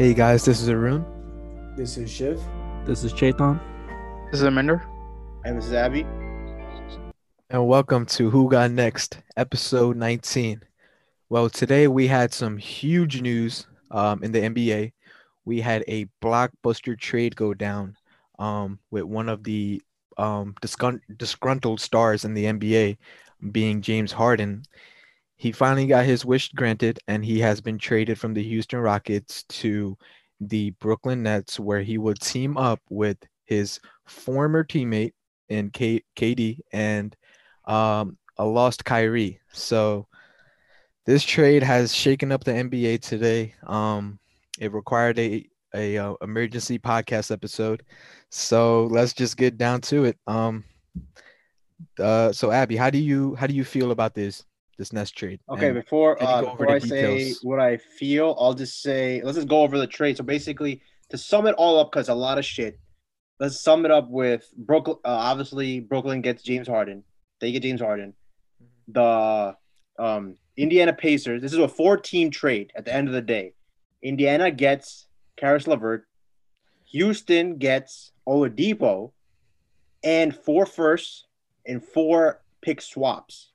Hey guys, this is Arun. This is Shiv. This is Chaitan. This is Aminder. And this is Abby. And welcome to Who Got Next, episode 19. Well, today we had some huge news um, in the NBA. We had a blockbuster trade go down um, with one of the um, disgrunt- disgruntled stars in the NBA, being James Harden. He finally got his wish granted, and he has been traded from the Houston Rockets to the Brooklyn Nets, where he would team up with his former teammate in K- KD and um, a lost Kyrie. So this trade has shaken up the NBA today. Um, it required a a uh, emergency podcast episode. So let's just get down to it. Um, uh, so Abby, how do you how do you feel about this this Nets trade? Okay, before uh, before I the say what I feel, I'll just say let's just go over the trade. So basically, to sum it all up, because a lot of shit. Let's sum it up with Brooklyn. Uh, obviously, Brooklyn gets James Harden. They get James Harden. The um, Indiana Pacers. This is a four-team trade. At the end of the day, Indiana gets Caris LeVert. Houston gets Oladipo, and four firsts and four pick swaps.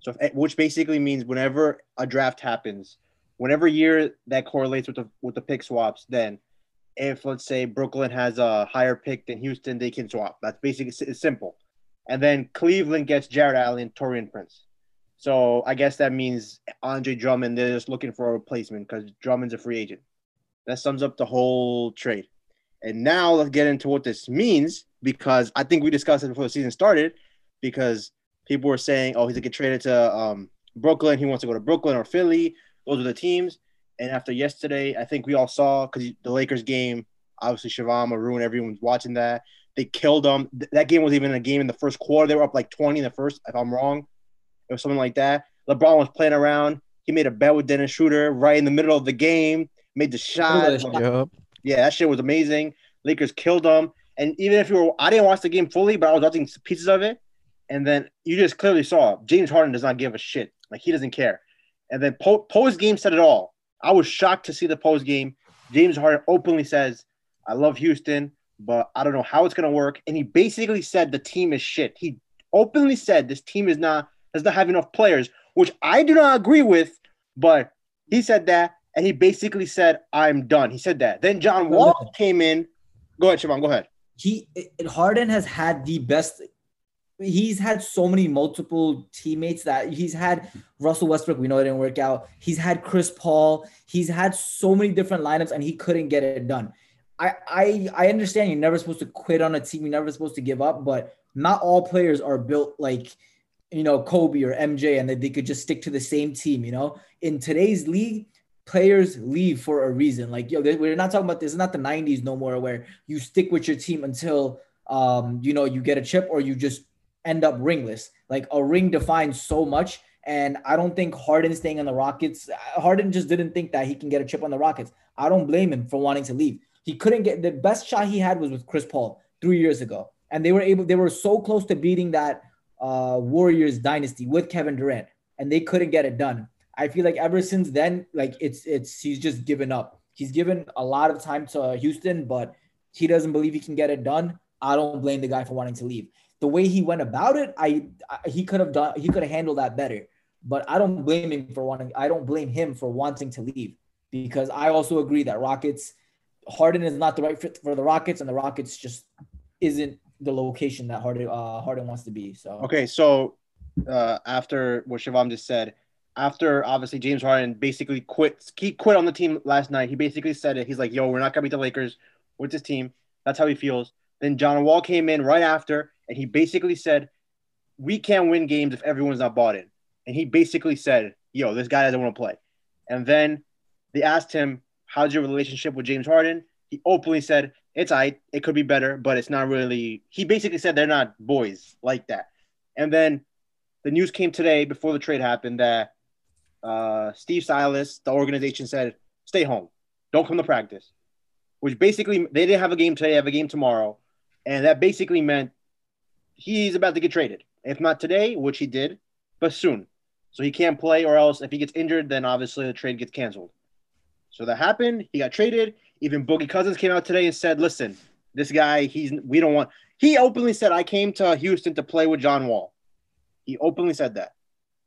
So, if, eh, which basically means whenever a draft happens, whenever year that correlates with the with the pick swaps, then if let's say Brooklyn has a higher pick than Houston, they can swap. That's basically it's simple. And then Cleveland gets Jarrett Allen Taurean Prince. So I guess that means Andre Drummond. They're just looking for a replacement because Drummond's a free agent. That sums up the whole trade. And now let's get into what this means because I think we discussed it before the season started. Because people were saying, "Oh, he's gonna get traded to um, Brooklyn. He wants to go to Brooklyn or Philly. Those are the teams." And after yesterday, I think we all saw because the Lakers game, obviously Shivam, Arun, everyone's watching that. They killed them. Th- that game was even a game in the first quarter. They were up like 20 in the first, if I'm wrong. It was something like that. LeBron was playing around. He made a bet with Dennis Schroeder right in the middle of the game, made the shot. Yup. Yeah, that shit was amazing. Lakers killed them. And even if you were, I didn't watch the game fully, but I was watching pieces of it. And then you just clearly saw James Harden does not give a shit. Like he doesn't care. And then po- post game said it all. I was shocked to see the post game. James Harden openly says, "I love Houston, but I don't know how it's gonna work." And he basically said the team is shit. He openly said this team is not does not have enough players, which I do not agree with. But he said that, and he basically said, "I'm done." He said that. Then John Wall came in. Go ahead, Shivam. Go ahead. He Harden has had the best. He's had so many multiple teammates that he's had Russell Westbrook. We know it didn't work out. He's had Chris Paul. He's had so many different lineups, and he couldn't get it done. I I I understand you're never supposed to quit on a team. You're never supposed to give up, but not all players are built like you know Kobe or MJ, and that they could just stick to the same team. You know, in today's league, players leave for a reason. Like, yo, we're not talking about this. Is not the '90s no more, where you stick with your team until um, you know you get a chip or you just end up ringless. Like a ring defines so much, and I don't think Harden staying on the Rockets. Harden just didn't think that he can get a chip on the Rockets. I don't blame him for wanting to leave. He couldn't get the best shot he had was with Chris Paul three years ago, and they were able. They were so close to beating that uh, Warriors dynasty with Kevin Durant, and they couldn't get it done. I feel like ever since then, like it's it's he's just given up. He's given a lot of time to Houston, but he doesn't believe he can get it done. I don't blame the guy for wanting to leave. The way he went about it, I, I he could have done he could have handled that better. But I don't blame him for wanting. I don't blame him for wanting to leave because I also agree that Rockets Harden is not the right fit for the Rockets, and the Rockets just isn't the location that Harden uh, Harden wants to be. So Okay, so uh, after what Shivam just said, after obviously James Harden basically quit, he quit on the team last night. He basically said it. He's like, "Yo, we're not gonna beat the Lakers with this team." That's how he feels. Then John Wall came in right after, and he basically said, "We can't win games if everyone's not bought in." And he basically said, "Yo, this guy doesn't want to play." And then they asked him, "How's your relationship with James Harden?" He openly said, "It's I. It could be better, but it's not really." He basically said they're not boys like that. And then the news came today before the trade happened that uh, Steve Silas, the organization, said, "Stay home, don't come to practice." Which basically they didn't have a game today, they have a game tomorrow, and that basically meant he's about to get traded. If not today, which he did, but soon. So he can't play, or else if he gets injured, then obviously the trade gets canceled. So that happened. He got traded. Even Boogie Cousins came out today and said, "Listen, this guy, he's we don't want." He openly said, "I came to Houston to play with John Wall." He openly said that.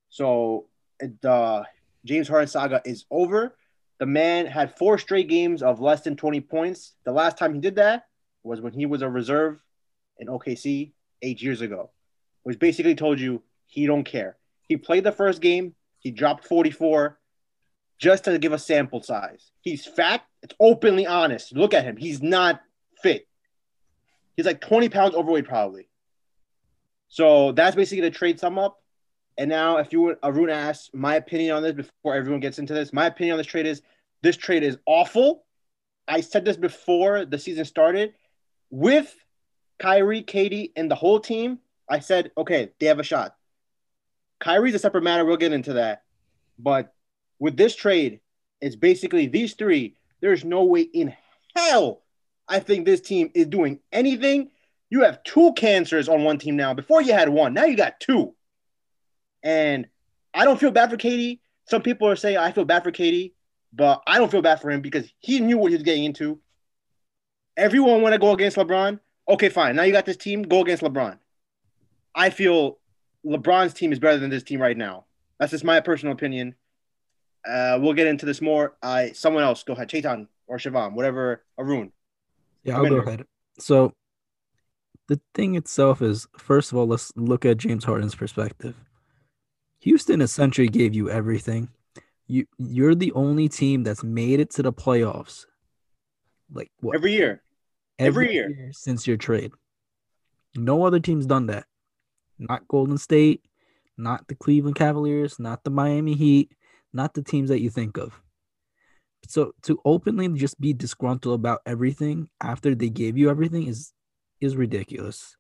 So the uh, James Harden saga is over. The man had four straight games of less than 20 points. The last time he did that was when he was a reserve in OKC eight years ago, which basically told you he don't care. He played the first game, he dropped 44 just to give a sample size. He's fat, it's openly honest. Look at him. He's not fit. He's like 20 pounds overweight, probably. So that's basically the trade sum up. And now, if you would, Arun asked my opinion on this before everyone gets into this. My opinion on this trade is this trade is awful. I said this before the season started. With Kyrie, KD, and the whole team, I said, okay, they have a shot. Kyrie's a separate matter. We'll get into that. But with this trade, it's basically these three. There's no way in hell I think this team is doing anything. You have two cancers on one team now. Before you had one, now you got two. And I don't feel bad for KD. Some people are saying I feel bad for KD, but I don't feel bad for him because he knew what he was getting into. Everyone want to go against LeBron. Okay, fine. Now you got this team. Go against LeBron. I feel LeBron's team is better than this team right now. That's just my personal opinion. Uh, we'll get into this more. I someone else go ahead, Chaitan or Shivam, whatever. Arun. Yeah, I'll go ahead. So the thing itself is, first of all, let's look at James Harden's perspective. Houston essentially gave you everything. You you're the only team that's made it to the playoffs. Like what? Every year. Every, Every year. year since your trade. No other team's done that. Not Golden State, not the Cleveland Cavaliers, not the Miami Heat, not the teams that you think of. So to openly just be disgruntled about everything after they gave you everything is is ridiculous.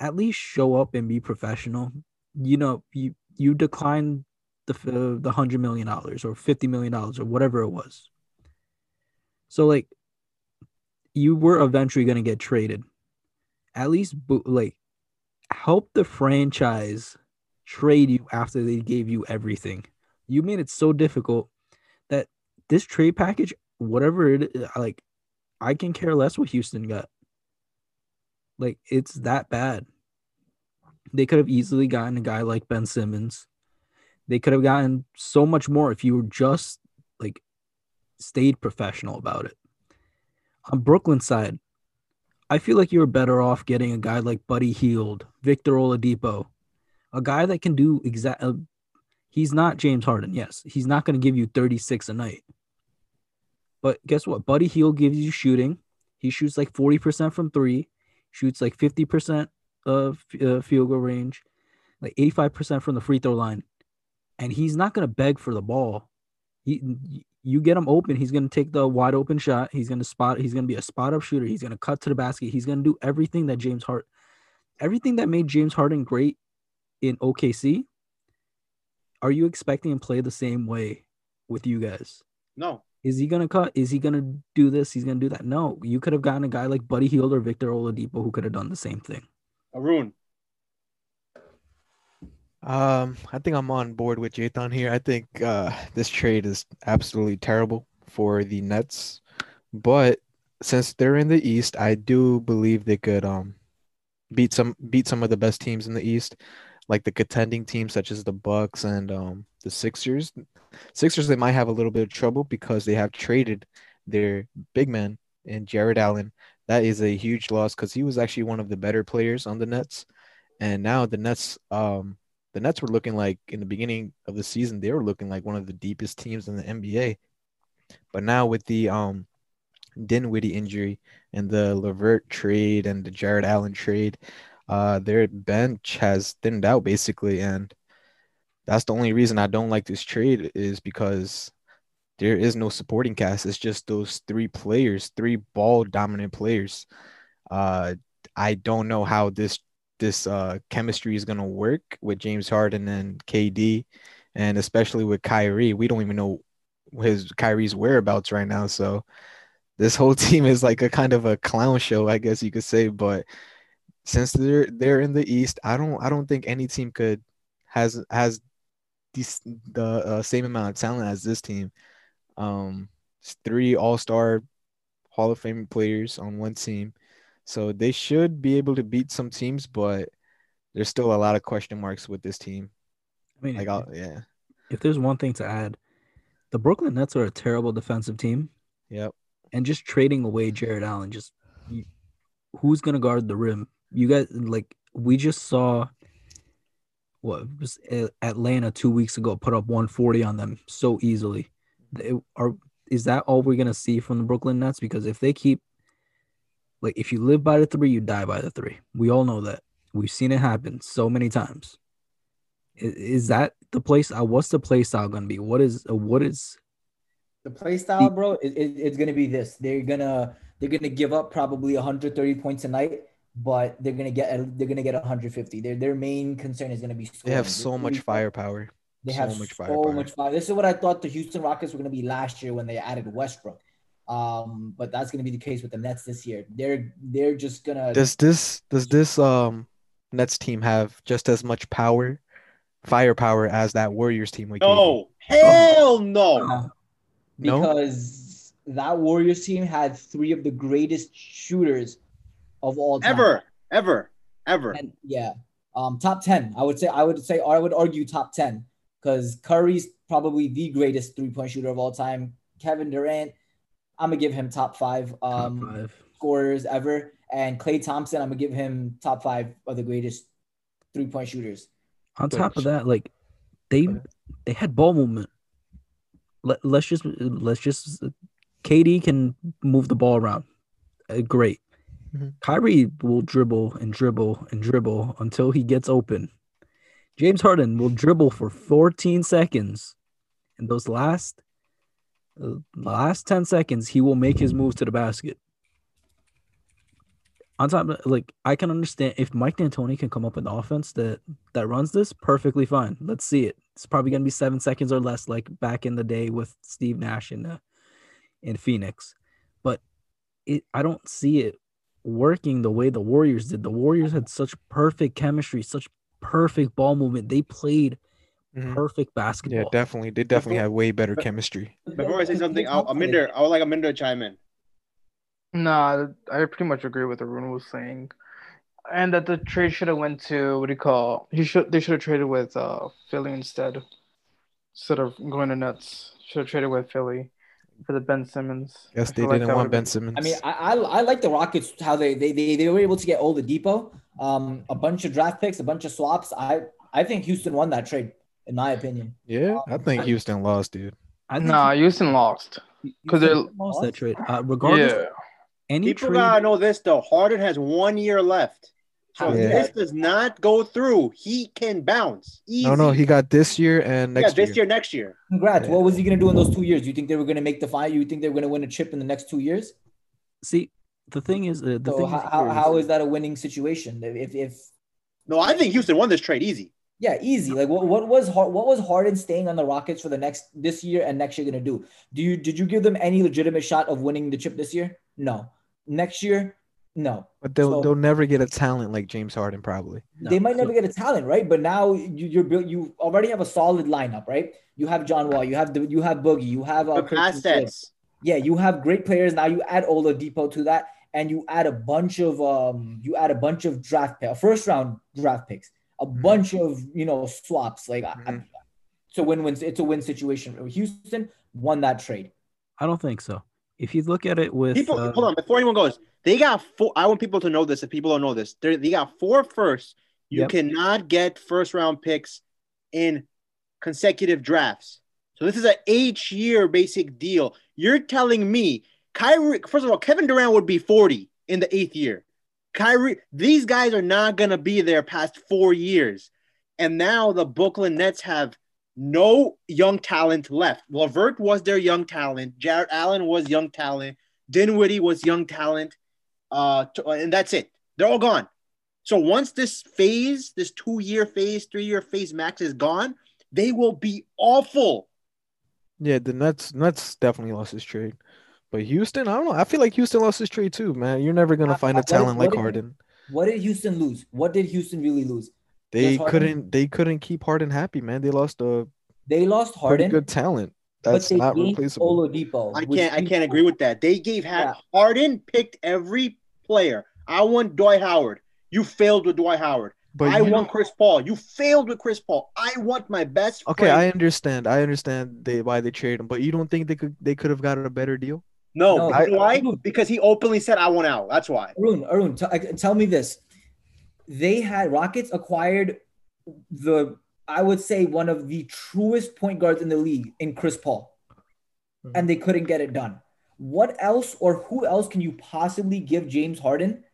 At least show up and be professional. You know, you you declined the the hundred million dollars or fifty million dollars or whatever it was. So like, you were eventually gonna get traded. At least like, help the franchise trade you after they gave you everything. You made it so difficult that this trade package, whatever it is, like, I can care less what Houston got. Like, it's that bad. They could have easily gotten a guy like Ben Simmons. They could have gotten so much more if you were just like stayed professional about it. On Brooklyn side, I feel like you were better off getting a guy like Buddy Hield, Victor Oladipo, a guy that can do exact. Uh, he's not James Harden. Yes, he's not going to give you 36 a night. But guess what? Buddy Hield gives you shooting. He shoots like 40% from three, shoots like 50% of uh, field goal range, like 85% from the free throw line, and he's not going to beg for the ball. He, you get him open, he's going to take the wide open shot. He's going to spot. He's going to be a spot up shooter. He's going to cut to the basket. He's going to do everything that James Hart, everything that made James Harden great in OKC. Are you expecting him to play the same way with you guys? No. Is he gonna cut? Is he gonna do this? He's gonna do that? No. You could have gotten a guy like Buddy Hield or Victor Oladipo who could have done the same thing. Arun. Um, I think I'm on board with Chaitan here. I think uh, this trade is absolutely terrible for the Nets, but since they're in the East, I do believe they could um beat some beat some of the best teams in the East, like the contending teams such as the Bucks and um the Sixers. Sixers they might have a little bit of trouble because they have traded their big man in Jarrett Allen that is a huge loss because he was actually one of the better players on the Nets. And now the Nets, um, the Nets were looking like in the beginning of the season, they were looking like one of the deepest teams in the NBA. But now with the um Dinwiddie injury and the LeVert trade and the Jarrett Allen trade, uh, their bench has thinned out basically, and that's the only reason I don't like this trade is because there is no supporting cast. It's just those three players, three ball dominant players. Uh, I don't know how this this uh, chemistry is gonna work with James Harden and KD, and especially with Kyrie. We don't even know his Kyrie's whereabouts right now. So this whole team is like a kind of a clown show, I guess you could say. But since they're they're in the East, I don't I don't think any team could has has the uh, same amount of talent as this team. Um, three all-star Hall of Fame players on one team. So they should be able to beat some teams, but there's still a lot of question marks with this team. I mean, Like, I'll, yeah, if there's one thing to add, the Brooklyn Nets are a terrible defensive team, yep. and just trading away Jarrett Allen, just who's gonna guard the rim? You guys like we just saw what was Atlanta two weeks ago put up 140 on them so easily. They are is that all we're gonna see from the Brooklyn Nets? Because if they keep like if you live by the three, you die by the three. We all know that. We've seen it happen so many times. I- Is that the place? Uh, what's the play style gonna be? What is uh, what is The play style, bro, it, it, it's gonna be this. They're gonna they're gonna give up probably 130 points a night, but they're gonna get they're gonna get 150. Their their main concern is gonna be They scoring. have They're so much firepower. They so have much so firepower. much fire. This is what I thought the Houston Rockets were gonna be last year when they added Westbrook. Um, but that's gonna be the case with the Nets this year. They're they're just gonna Does this does this um Nets team have just as much power, firepower as that Warriors team? Like No, hell no. Uh, No? because that Warriors team had three of the greatest shooters of all time. Ever, ever, ever. And yeah, um, top ten. I would say. I would say. I would argue top ten because Curry's probably the greatest three point shooter of all time. Kevin Durant, I'm gonna give him top five top um, five? scorers ever, and Klay Thompson, I'm gonna give him top five of the greatest three point shooters. On top of that, like they they had ball movement. Let, let's just let's just KD can move the ball around. Uh, great. Mhm. Kyrie will dribble and dribble and dribble until he gets open. James Harden will dribble for 14 seconds. And those last uh, last 10 seconds he will make his moves to the basket. On top of like I can understand if Mike D'Antoni can come up with an offense that that runs this perfectly fine. Let's see it. It's probably gonna be seven seconds or less, like back in the day with Steve Nash in uh, in Phoenix. But it I don't see it working the way the Warriors did. The Warriors had such perfect chemistry, such perfect ball movement. They played Mhm. perfect basketball. Yeah, definitely. They definitely have way better but- chemistry. Before I say something, I'll, Thompson- Aminder, I would like Aminder to chime in. Nah, I pretty much agree with what Arun was saying, and that the trade should have went to what do you call? He should they should have traded with uh Philly instead, instead of going to Nets. Should have traded with Philly for the Ben Simmons. Yes, they didn't that want Ben Simmons. I mean, I, I I like the Rockets how they they they, they were able to get all Oladipo, um, a bunch of draft picks, a bunch of swaps. I I think Houston won that trade, in my opinion. yeah, I think I- Houston lost, dude. I think Nah, Houston lost because they're- lost that trade. Uh, regardless, Yeah, any People trade. gotta know this though. Harden has one year left. So How if Yeah. this does not go through, he can bounce. Easy. No, no, he got this year and yeah, next this year. year, next year. Congrats. Yeah. What was he gonna do in those two years? You think they were gonna make the final? You think they were gonna win a chip in the next two years? See, the thing is, uh, the So thing how, is how, how is- is that a winning situation? If if No, I think Houston won this trade easy. Yeah, easy. Like what, what was Har- what was Harden staying on the Rockets for the next this year and next year gonna do? Do you did you give them any legitimate shot of winning the chip this year? No. Next year, no. But they'll So- they'll never get a talent like James Harden, probably. they No, might never get a talent, right? But now you, you're built. You already have a solid lineup, right? You have John Wall, you have the, you have Boogie, you have uh, Good Christian assets. Yeah, you have great players. Now you add Oladipo to that, and you add a bunch of um, you add a bunch of draft pick, first round draft picks, a bunch of you know swaps. Like I- I- it's a win win. It's a win situation. Houston won that trade. I don't think so. If you look at it with People, uh, hold on. Before anyone goes, they got four. I want people to know this. If people don't know this, They're, they got four firsts. You Yep. cannot get first round picks in consecutive drafts. So this is an eight year basic deal. You're telling me Kyrie, first of all, Kevin Durant would be 40 in the eighth year. Kyrie, these guys are not gonna be there past four years. And now the Brooklyn Nets have no young talent left. LeVert was their young talent. Jarrett Allen was young talent. Dinwiddie was young talent. Uh, t- and that's it. They're all gone. So once this phase, this two-year phase, three-year phase max is gone, they will be awful. Yeah, the Nets Nets definitely lost his trade. But Houston, I don't know. I feel like Houston lost his trade too, man. You're never gonna Uh, find a what- talent like what did- Harden. What did Houston lose? What did Houston really lose? They couldn't they couldn't keep Harden happy, man. They lost a They lost pretty Harden. good talent. That's but they not gained replaceable. Oladipo. I can't. I can't agree with that. They gave ha- Yeah. Harden picked every player. I want Dwight Howard. You failed with Dwight Howard. But I you want Chris Paul. You failed with Chris Paul. I want my best. Okay, friend. I understand. I understand they why they traded him, but you don't think they could they could have got a better deal? No. No, you know I- why? Because he openly said I want out. That's why. Arun, Arun, t- I- tell me this. They had Rockets acquired the, I would say, one of the truest point guards in the league in Chris Paul, Mhm. and they couldn't get it done. What else or who else can you possibly give James Harden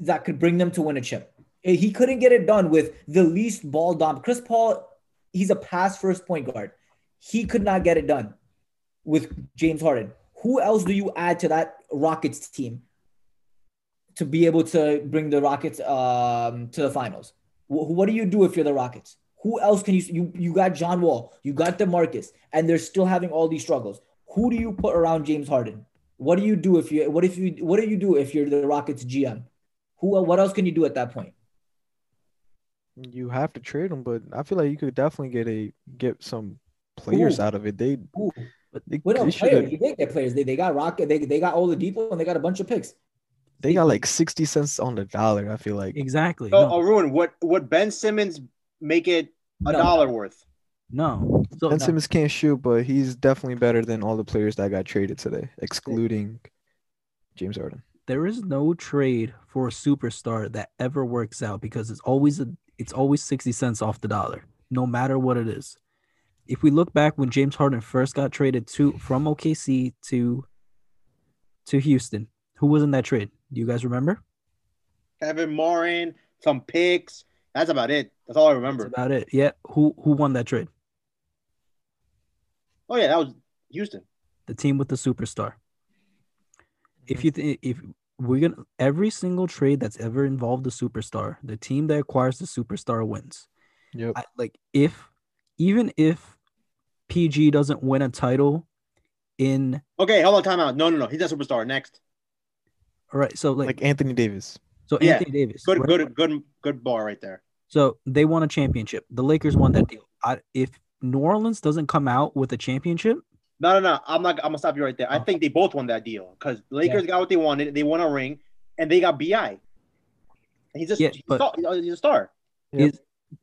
that could bring them to win a chip? Eh, He couldn't get it done with the least ball dom. Chris Paul, he's a pass first point guard. He could not get it done with James Harden. Who else do you add to that Rockets team to be able to bring the Rockets um, to the finals? Wh- what do you do if you're the Rockets? Who else can you you you got John Wall, you got DeMarcus, and they're still having all these struggles. Who do you put around James Harden? What do you do if you what if you what do you do if you're the Rockets GM? Who what else can you do at that point? You have to trade them, but I feel like you could definitely get a get some players Who? out of it. They, Who? they, What they else? should Players? You did get players. They, they got Rocket. They, they got Oladipo and they got a bunch of picks. they got like sixty cents on the dollar. I feel like Exactly. So, No, oh, Arun, what would Ben Simmons make it a No. dollar worth? no. So Ben Simmons can't shoot, but he's definitely better than all the players that got traded today, excluding James Harden. there is no trade for a superstar that ever works out because it's always a it's always 60 cents off the dollar no matter what it is if we look back when james harden first got traded to from okc to to houston who was in that trade do you guys remember Kevin Martin, some picks. That's about it. That's all I that's remember. about it yeah who who won that trade Oh yeah, that was Houston. the team with the superstar if mm-hmm. you think if we're gonna every single trade that's ever involved a superstar the team that acquires the superstar wins Yep. I, like if even if PG doesn't win a title in Okay, hold on, time out. No, no, no. He's a superstar. Next. all right, so like, Like Anthony Davis. so yeah, Anthony Davis, Good, right? good, good, good bar right there. So they won a championship. The Lakers won that deal. I, if New Orleans doesn't come out with a championship, No, no, no. I'm not. I'm gonna stop you right there. I Oh. think they both won that deal because Lakers got what they wanted. They won a ring, and they got Bi. He's just Yeah, he's, but- a star, he's a star. Yep. is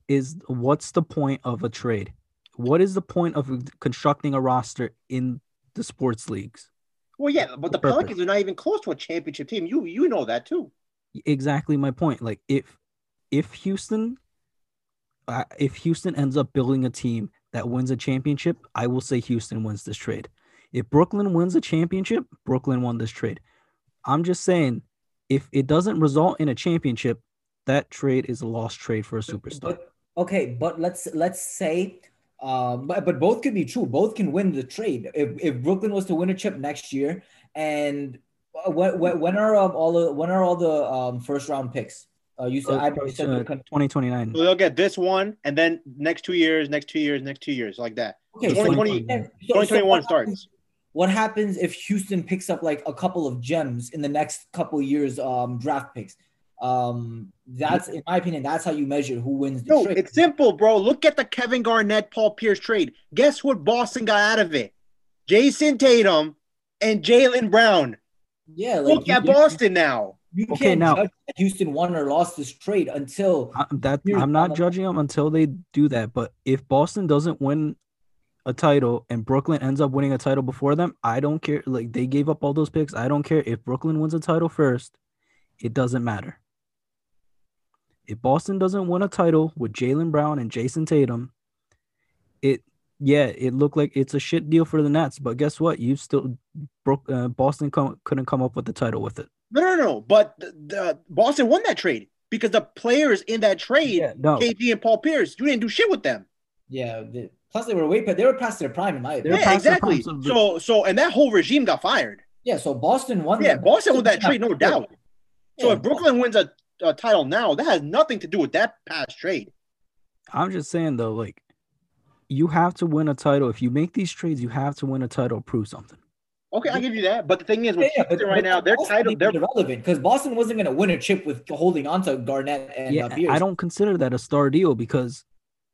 is what's the point of a trade? What is the point of constructing a roster in the sports leagues? Well, yeah, but the Purpose. Pelicans are not even close to a championship team. You you know that too. exactly my point. Like if if Houston, uh, if Houston ends up building a team that wins a championship, I will say Houston wins this trade. If Brooklyn wins a championship, Brooklyn won this trade. I'm just saying, if it doesn't result in a championship, that trade is a lost trade for a superstar. But okay, but let's let's say, um, but but both could be true. Both can win the trade. If if Brooklyn was to win a chip next year, and uh, when when, when are um, all the when are all the um first round picks? Uh, you said I you said Uh, 2029. So they'll get this one, and then next two years, next two years, next two years, like that. okay. So, 2020 and- so- so 2021 what starts. happens- What happens if Houston picks up like a couple of gems in the next couple years um draft picks? Um, that's in my opinion, that's how you measure who wins the No, trade. it's simple, bro. Look at the Kevin Garnett, Paul Pierce trade. Guess what Boston got out of it? Jayson Tatum and Jaylen Brown. yeah. Like Look you- at you- Boston now. You Okay, can't now- judge that Houston won or lost this trade until I, that Here's- I'm not judging them until they do that. But if Boston doesn't win a title and Brooklyn ends up winning a title before them, I don't care. Like they gave up all those picks. I don't care if Brooklyn wins a title first. It doesn't matter. If Boston doesn't win a title with Jaylen Brown and Jayson Tatum, it yeah, it looked like it's a shit deal for the Nets. But guess what? You still broke. Uh, Boston come, couldn't come up with the title with it. No, no, no. But the, the Boston won that trade because the players in that trade, no, KD and Paul Pierce, you didn't do shit with them. yeah. The, plus, they were way but they were past their prime in my opinion. yeah, exactly. prime, so- So, so, and that whole regime got fired. Yeah, so Boston won. Yeah, the- Boston won that trade, no doubt. So Yeah, if Brooklyn wins a, a title now, that has nothing to do with that past trade. I'm just saying though, like you have to win a title. If you make these trades, you have to win a title, prove something. Okay, I'll give you that. But the thing is, with yeah, but, Houston right but now, they're Boston title. They're irrelevant because Boston wasn't going to win a chip with holding on to Garnett and yeah, uh, I don't consider that a star deal because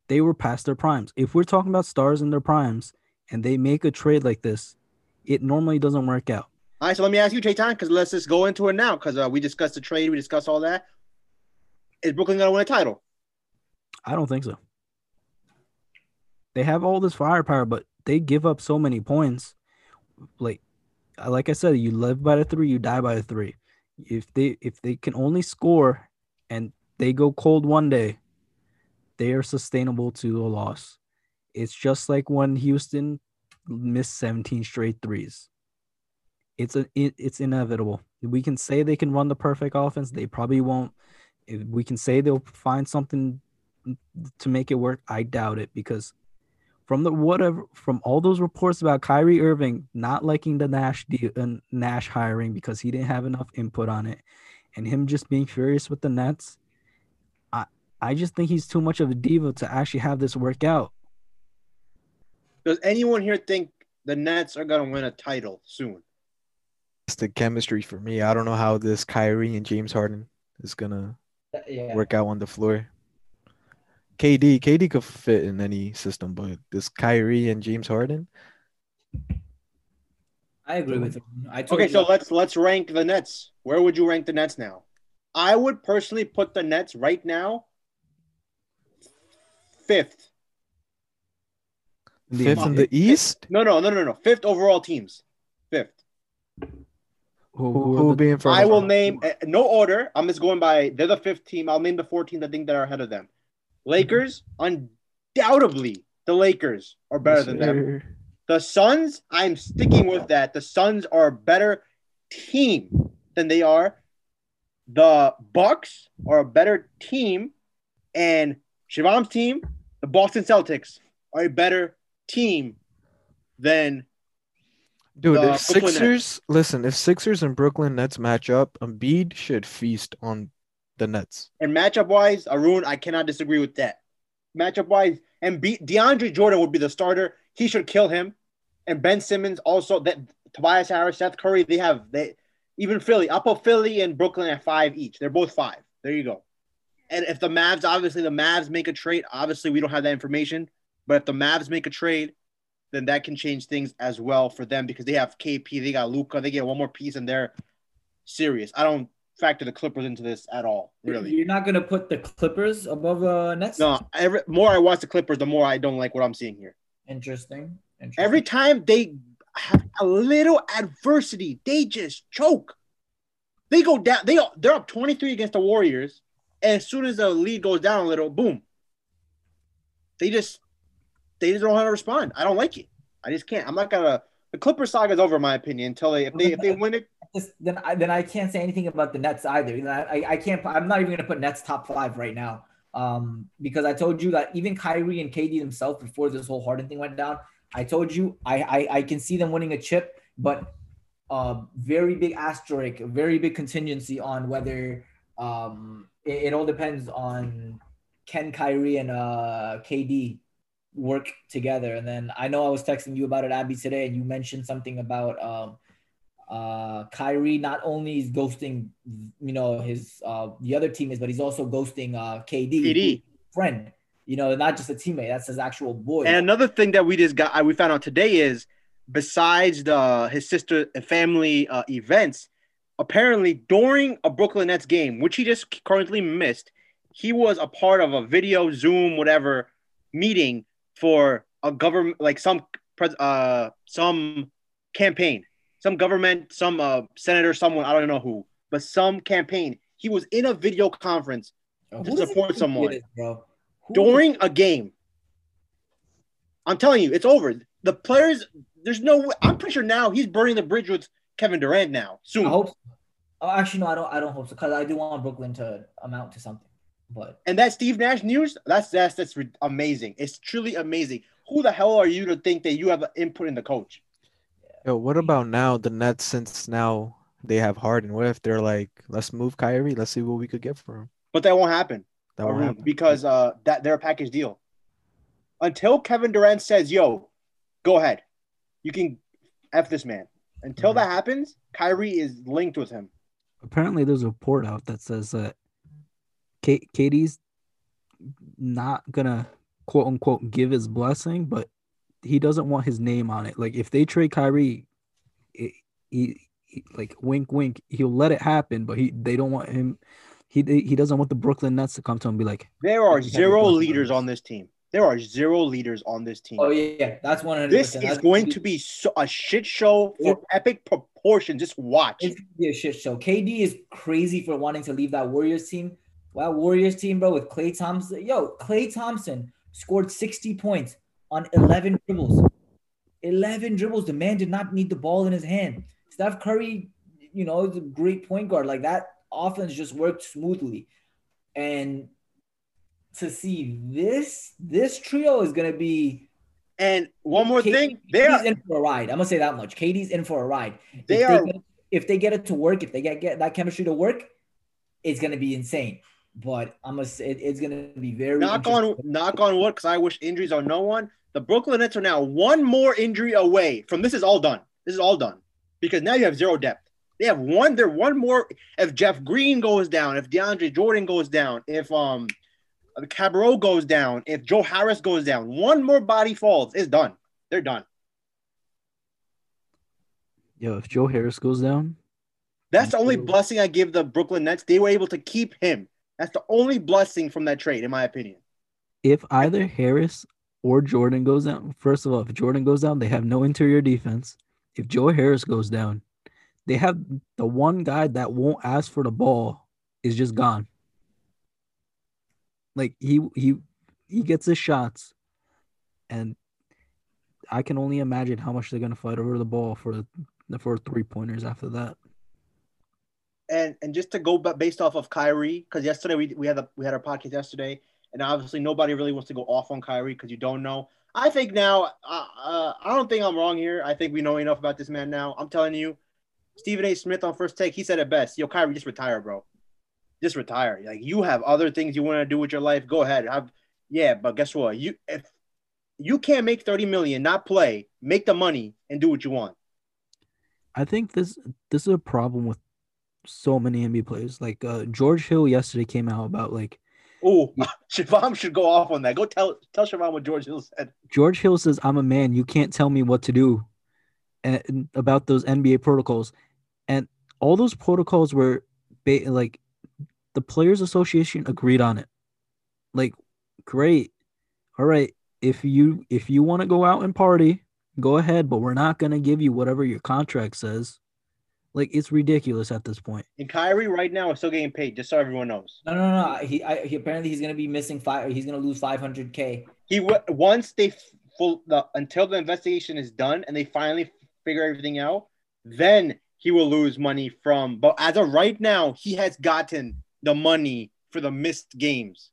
they were past their primes. If we're talking about stars in their primes and they make a trade like this, it normally doesn't work out. All right, so let me ask you, Trey Time, because let's just go into it now, because uh, we discussed the trade, we discussed all that. Is Brooklyn gonna win a title? I don't think so. They have all this firepower, but they give up so many points. Like, like I said, you live by the three, you die by the three. If they if they can only score and they go cold one day, they are sustainable to a loss. It's just like when Houston missed 17 straight threes. It's a it, it's inevitable. We can say they can run the perfect offense. They probably won't. We can say they'll find something to make it work. I doubt it because from the whatever from all those reports about Kyrie Irving not liking the Nash deal, uh, Nash hiring because he didn't have enough input on it, and him just being furious with the Nets. I I just think he's too much of a diva to actually have this work out. Does anyone here think the Nets are gonna win a title soon? It's the chemistry for me. I don't know how this Kyrie and James Harden is gonna Yeah. work out on the floor. KD, KD could fit in any system, but this Kyrie and James Harden, I agree with you. I told Okay, so let's let's rank the Nets. Where would you rank the Nets now? I would personally put the Nets right now fifth. Fifth in the East. No, no, no, no, no. Fifth overall teams. Fifth. Who, Who, who who are will be in front? I will name uh, no order. I'm just going by they're the fifth team. I'll name the four teams I think that are ahead of them. Lakers, undoubtedly, the Lakers are better than them. The Suns, I'm sticking with that. The Suns are a better team than they are. The Bucks are a better team, and Shivam's team, the Boston Celtics, are a better team than Dude, the if. Uh, Sixers listen, if Sixers and Brooklyn Nets match up, Embiid should feast on the Nets. and matchup wise, Arun, I cannot disagree with that. Matchup wise, and be, DeAndre Jordan would be the starter. He should kill him. And Ben Simmons also that Tobias Harris, Seth Curry, they have they even Philly. I'll put Philly and Brooklyn at five each. They're both five. There you go. And if the Mavs, obviously the Mavs make a trade, obviously we don't have that information. But if the Mavs make a trade, then that can change things as well for them because they have KP, they got Luka, they get one more piece, and they're serious. I don't factor the Clippers into this at all, really. You're not gonna put the Clippers above uh, Nets. No, every more I watch the Clippers, the more I don't like what I'm seeing here. Interesting. Interesting. Every time they have a little adversity, they just choke. They go down. They they're up 23 against the Warriors, and as soon as the lead goes down a little, boom. They just they just don't know how to respond. I don't like it. I just can't. I'm not gonna. The Clipper saga's over, in my opinion. Until they if they if they win it, Just- then I then I can't say anything about the Nets either. I, I can't. I'm not even gonna put Nets top five right now. Um, because I told you that even Kyrie and KD themselves before this whole Harden thing went down, I told you I I, I can see them winning a chip, but uh, very big asterisk, very big contingency on whether um it, it all depends on can Kyrie and uh KD work together. And then I know I was texting you about it, Abby, today, and you mentioned something about um uh Kyrie not only is ghosting you know his uh the other teammates, but he's also ghosting uh KD, KD. friend. You know, not just a teammate, that's his actual boy. And another thing that we just got, we found out today is, besides the his sister and family uh, events, apparently during a Brooklyn Nets game, which he just currently missed, he was a part of a video, Zoom, whatever meeting for a government, like some pres- uh some campaign, some government, some uh senator, someone I don't know who, but some campaign. He was in a video conference Who to support someone. is, during a game. I'm telling you, it's over. The players, there's no. way- I'm pretty sure now he's burning the bridge with Kevin Durant now. Soon, I hope. So. Oh, actually, no, I don't. I don't hope so because I do want Brooklyn to amount to something. But and that Steve Nash news, that's that's that's re- amazing. It's truly amazing. Who the hell are you to think that you have an input in the coach? Yo, what about now the Nets since now they have Harden? What if they're like, let's move Kyrie, let's see what we could get for him. But that won't happen. That won't happen. because uh that they're a package deal. Until Kevin Durant says, "Yo, go ahead, you can f this man." Until Mhm. that happens, Kyrie is linked with him. apparently there's a report out that says that K- KD's not gonna quote unquote give his blessing, but he doesn't want his name on it. Like if they trade Kyrie, it, he, he like wink wink, he'll let it happen, but he they don't want him. He he doesn't want the Brooklyn Nets to come to him and be like, There are zero leaders on this team. There are zero leaders on this team. Oh yeah, that's one hundred. this is going to be so, a shit show for epic proportion. Just watch. It's gonna be a shit show. KD is crazy for wanting to leave that Warriors team. Wow, Warriors team, bro, with Klay Thompson. Yo, Klay Thompson scored 60 points on 11 dribbles. 11 dribbles. The man did not need the ball in his hand. Steph Curry, you know, is a great point guard. Like that offense just worked smoothly. And to see this, this trio is gonna be And one more KD thing, they KD's are in for a ride. I'm gonna say that much. KD's in for a ride. They if are- They get, if they get it to work, if they get, get that chemistry to work, it's gonna be insane. But I'm gonna say it- it's gonna be very knock on knock on wood because I wish injuries on no one. The Brooklyn Nets are now one more injury away from this is all done. This is all done because now you have zero depth. They have one. They're one more. If Jeff Green goes down, if DeAndre Jordan goes down, if um Cabarrot goes down, if Joe Harris goes down, one more body falls. It's done. They're done. "Yo, if Joe Harris goes down, That's the only True. blessing I give the Brooklyn Nets. They were able to keep him. That's the only blessing from that trade, in my opinion. if either Harris or Jordan goes down, first of all, if Jordan goes down, they have no interior defense. If Joe Harris goes down, they have the one guy that won't ask for the ball is just gone. Like he he he gets his shots, and I can only imagine how much they're gonna fight over the ball for the for three pointers after that. And and just to go ba- based off of Kyrie, because yesterday we, we had a, we had our podcast yesterday, and obviously nobody really wants to go off on Kyrie because you don't know. I think now, uh, uh, I don't think I'm wrong here. I think we know enough about this man now. I'm telling you, Stephen A. Smith on first take, he said it best. Yo, Kyrie, just retire, bro. Just retire. Like you have other things you want to do with your life. Go ahead. Have yeah, but guess what? You if you can't make 30 million, not play, make the money and do what you want. I think this this is a problem with so many NBA players. Like uh, George Hill yesterday came out about like Oh, Shivam should go off on that. Go tell tell Shivam what George Hill said. George Hill says, "I'm a man. You can't tell me what to do," and, and about those NBA protocols, and all those protocols were ba- like the Players Association agreed on it. Like, great, all right. If you if you want to go out and party, go ahead, but we're not gonna give you whatever your contract says. Like, it's ridiculous at this point. And Kyrie right now is still getting paid, just so everyone knows. No, no, no. He, I, he apparently he's gonna be missing five. He's gonna lose 500k. He w- once they full the until the investigation is done and they finally figure everything out, then he will lose money from. But as of right now, he has gotten the money for the missed games.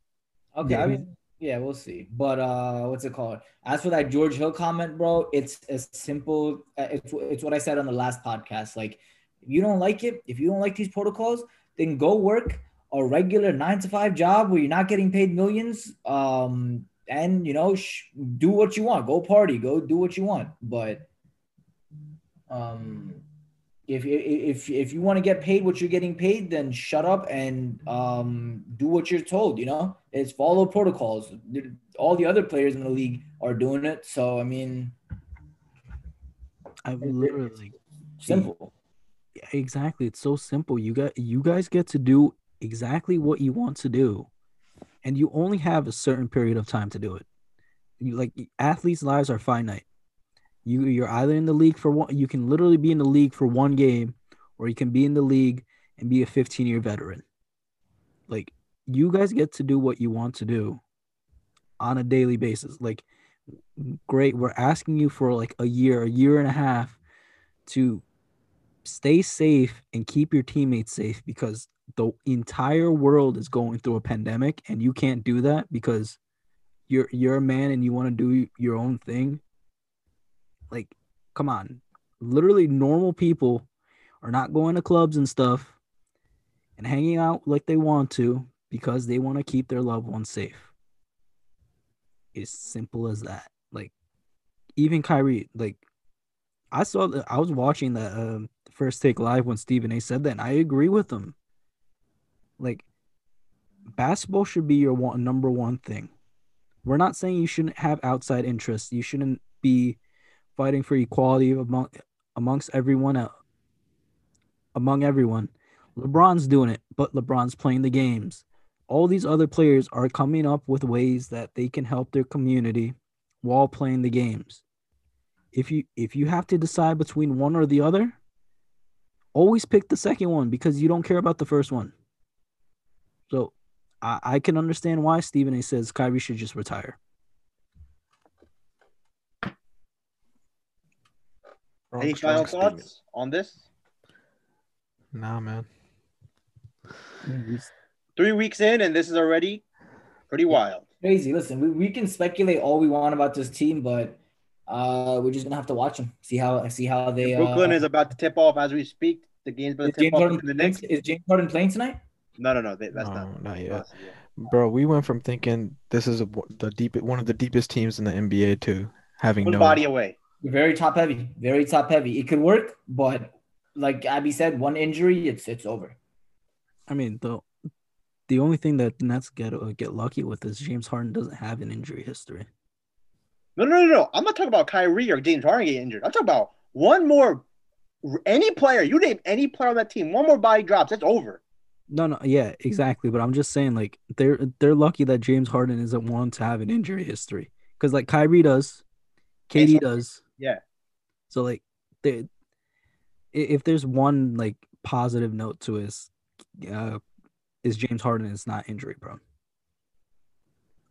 Okay, Yeah, I mean, yeah, we'll see. But uh, what's it called? As for that George Hill comment, bro, it's as simple. uh, It's it's what I said on the last podcast. Like, if you don't like it, if you don't like these protocols, then go work a regular nine to five job where you're not getting paid millions. Um, and you know, sh- do what you want. Go party. Go do what you want. But um, if if if you want to get paid what you're getting paid, then shut up and um do what you're told. You know, it's follow protocols. All the other players in the league are doing it. So I mean, I've literally simple. Exactly. It's so simple. You got you guys get to do exactly what you want to do, and you only have a certain period of time to do it. You like athletes' lives are finite. You you're either in the league for one. You can literally be in the league for one game, or you can be in the league and be a 15 year veteran. Like you guys get to do what you want to do on a daily basis. Like great, we're asking you for like a year, a year and a half to stay safe and keep your teammates safe because the entire world is going through a pandemic and you can't do that because you're you're a man and you want to do your own thing. Like come on. Literally normal people are not going to clubs and stuff and hanging out like they want to because they want to keep their loved ones safe. It's simple as that. Like even Kyrie like I saw that I was watching the um, first take live when Stephen A said that, and I agree with him. Like, basketball should be your one number one thing. We're not saying you shouldn't have outside interests. You shouldn't be fighting for equality among amongst everyone else, among everyone. LeBron's doing it, but LeBron's playing the games. All these other players are coming up with ways that they can help their community while playing the games. If you if you have to decide between one or the other, always pick the second one because you don't care about the first one. So I, I can understand why Stephen A says Kyrie should just retire. Wrong Any final statement. thoughts on this? Nah, man. Three weeks in, and this is already pretty wild. Crazy. Listen, we, we can speculate all we want about this team, but uh, we're just gonna have to watch them. See how see how they. Brooklyn uh, is about to tip off as we speak. The game's about is tip James off Harden the playing, next. is James Harden playing tonight? No, no, no. they- That's No, not. not yet. not- Bro, we went from thinking this is a, the deep one of the deepest teams in the NBA to having One no body away. Very top heavy. Very top heavy. It could work, but like Abby said, one injury, it's it's over. I mean, the the only thing that the Nets get uh, get lucky with is James Harden doesn't have an injury history. No, no, no, no. I'm not talking about Kyrie or James Harden getting injured. I'm talking about one more. Any player, you name any player on that team, one more body drops, it's over. No, no, yeah, exactly. But I'm just saying, like, they're they're lucky that James Harden isn't one to have an injury history because like Kyrie does, KD so- does. Yeah. So like, they, if there's one like positive note to his, uh, is James Harden is not injury prone,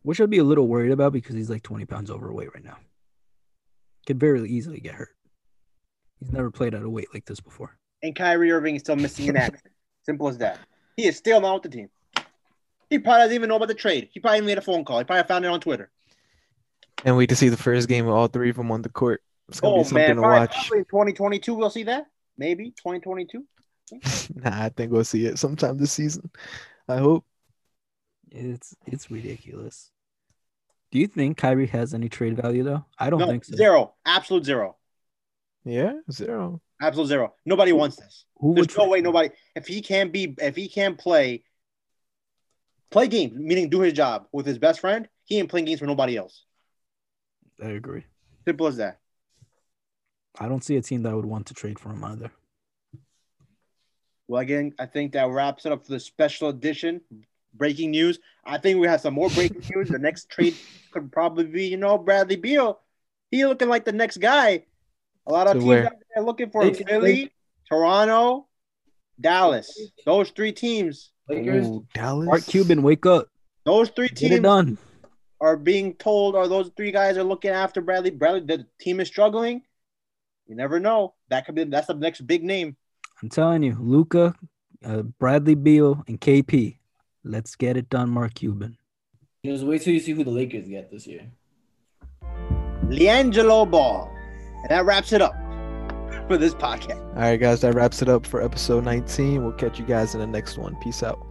which I'd be a little worried about because he's like 20 pounds overweight right now. Could very easily get hurt. He's never played at a weight like this before. And Kyrie Irving is still missing in action. Simple as that. He is still not with the team. He probably doesn't even know about the trade. He probably made a phone call. He probably found it on Twitter. And wait to see the first game with all three of them on the court. It's gonna Oh be something man, to probably, watch. probably in 2022 we'll see that. Maybe 2022. nah, I think we'll see it sometime this season. I hope. It's it's ridiculous. Do you think Kyrie has any trade value though? I don't No, think so. zero. Absolute zero. Yeah, zero. Absolute zero. Nobody wants this. Who There's no way nobody if he can't be if he can't play play games, meaning do his job with his best friend, he ain't playing games for nobody else. I agree. Simple as that. I don't see a team that would want to trade for him either. Well, again, I think that wraps it up for the special edition. Breaking news. I think we have some more breaking news. The next trade could probably be, you know, Bradley Beal. He looking like the next guy. A lot of teams where? out there looking for him. Lakers, Philly, Toronto, Dallas. Those three teams. Lakers. Ooh, Dallas. Mark Cuban, wake up. Those three teams done. are being told, or those three guys are looking after Bradley. Bradley, the team is struggling. You never know. That could be that's the next big name. I'm telling you, Luka, uh, Bradley Beal, and KP. Let's get it done, Mark Cuban. Just wait till you see who the Lakers get this year. LiAngelo Ball. That wraps it up for this podcast. All right, guys, that wraps it up for episode 19. We'll catch you guys in the next one. Peace out.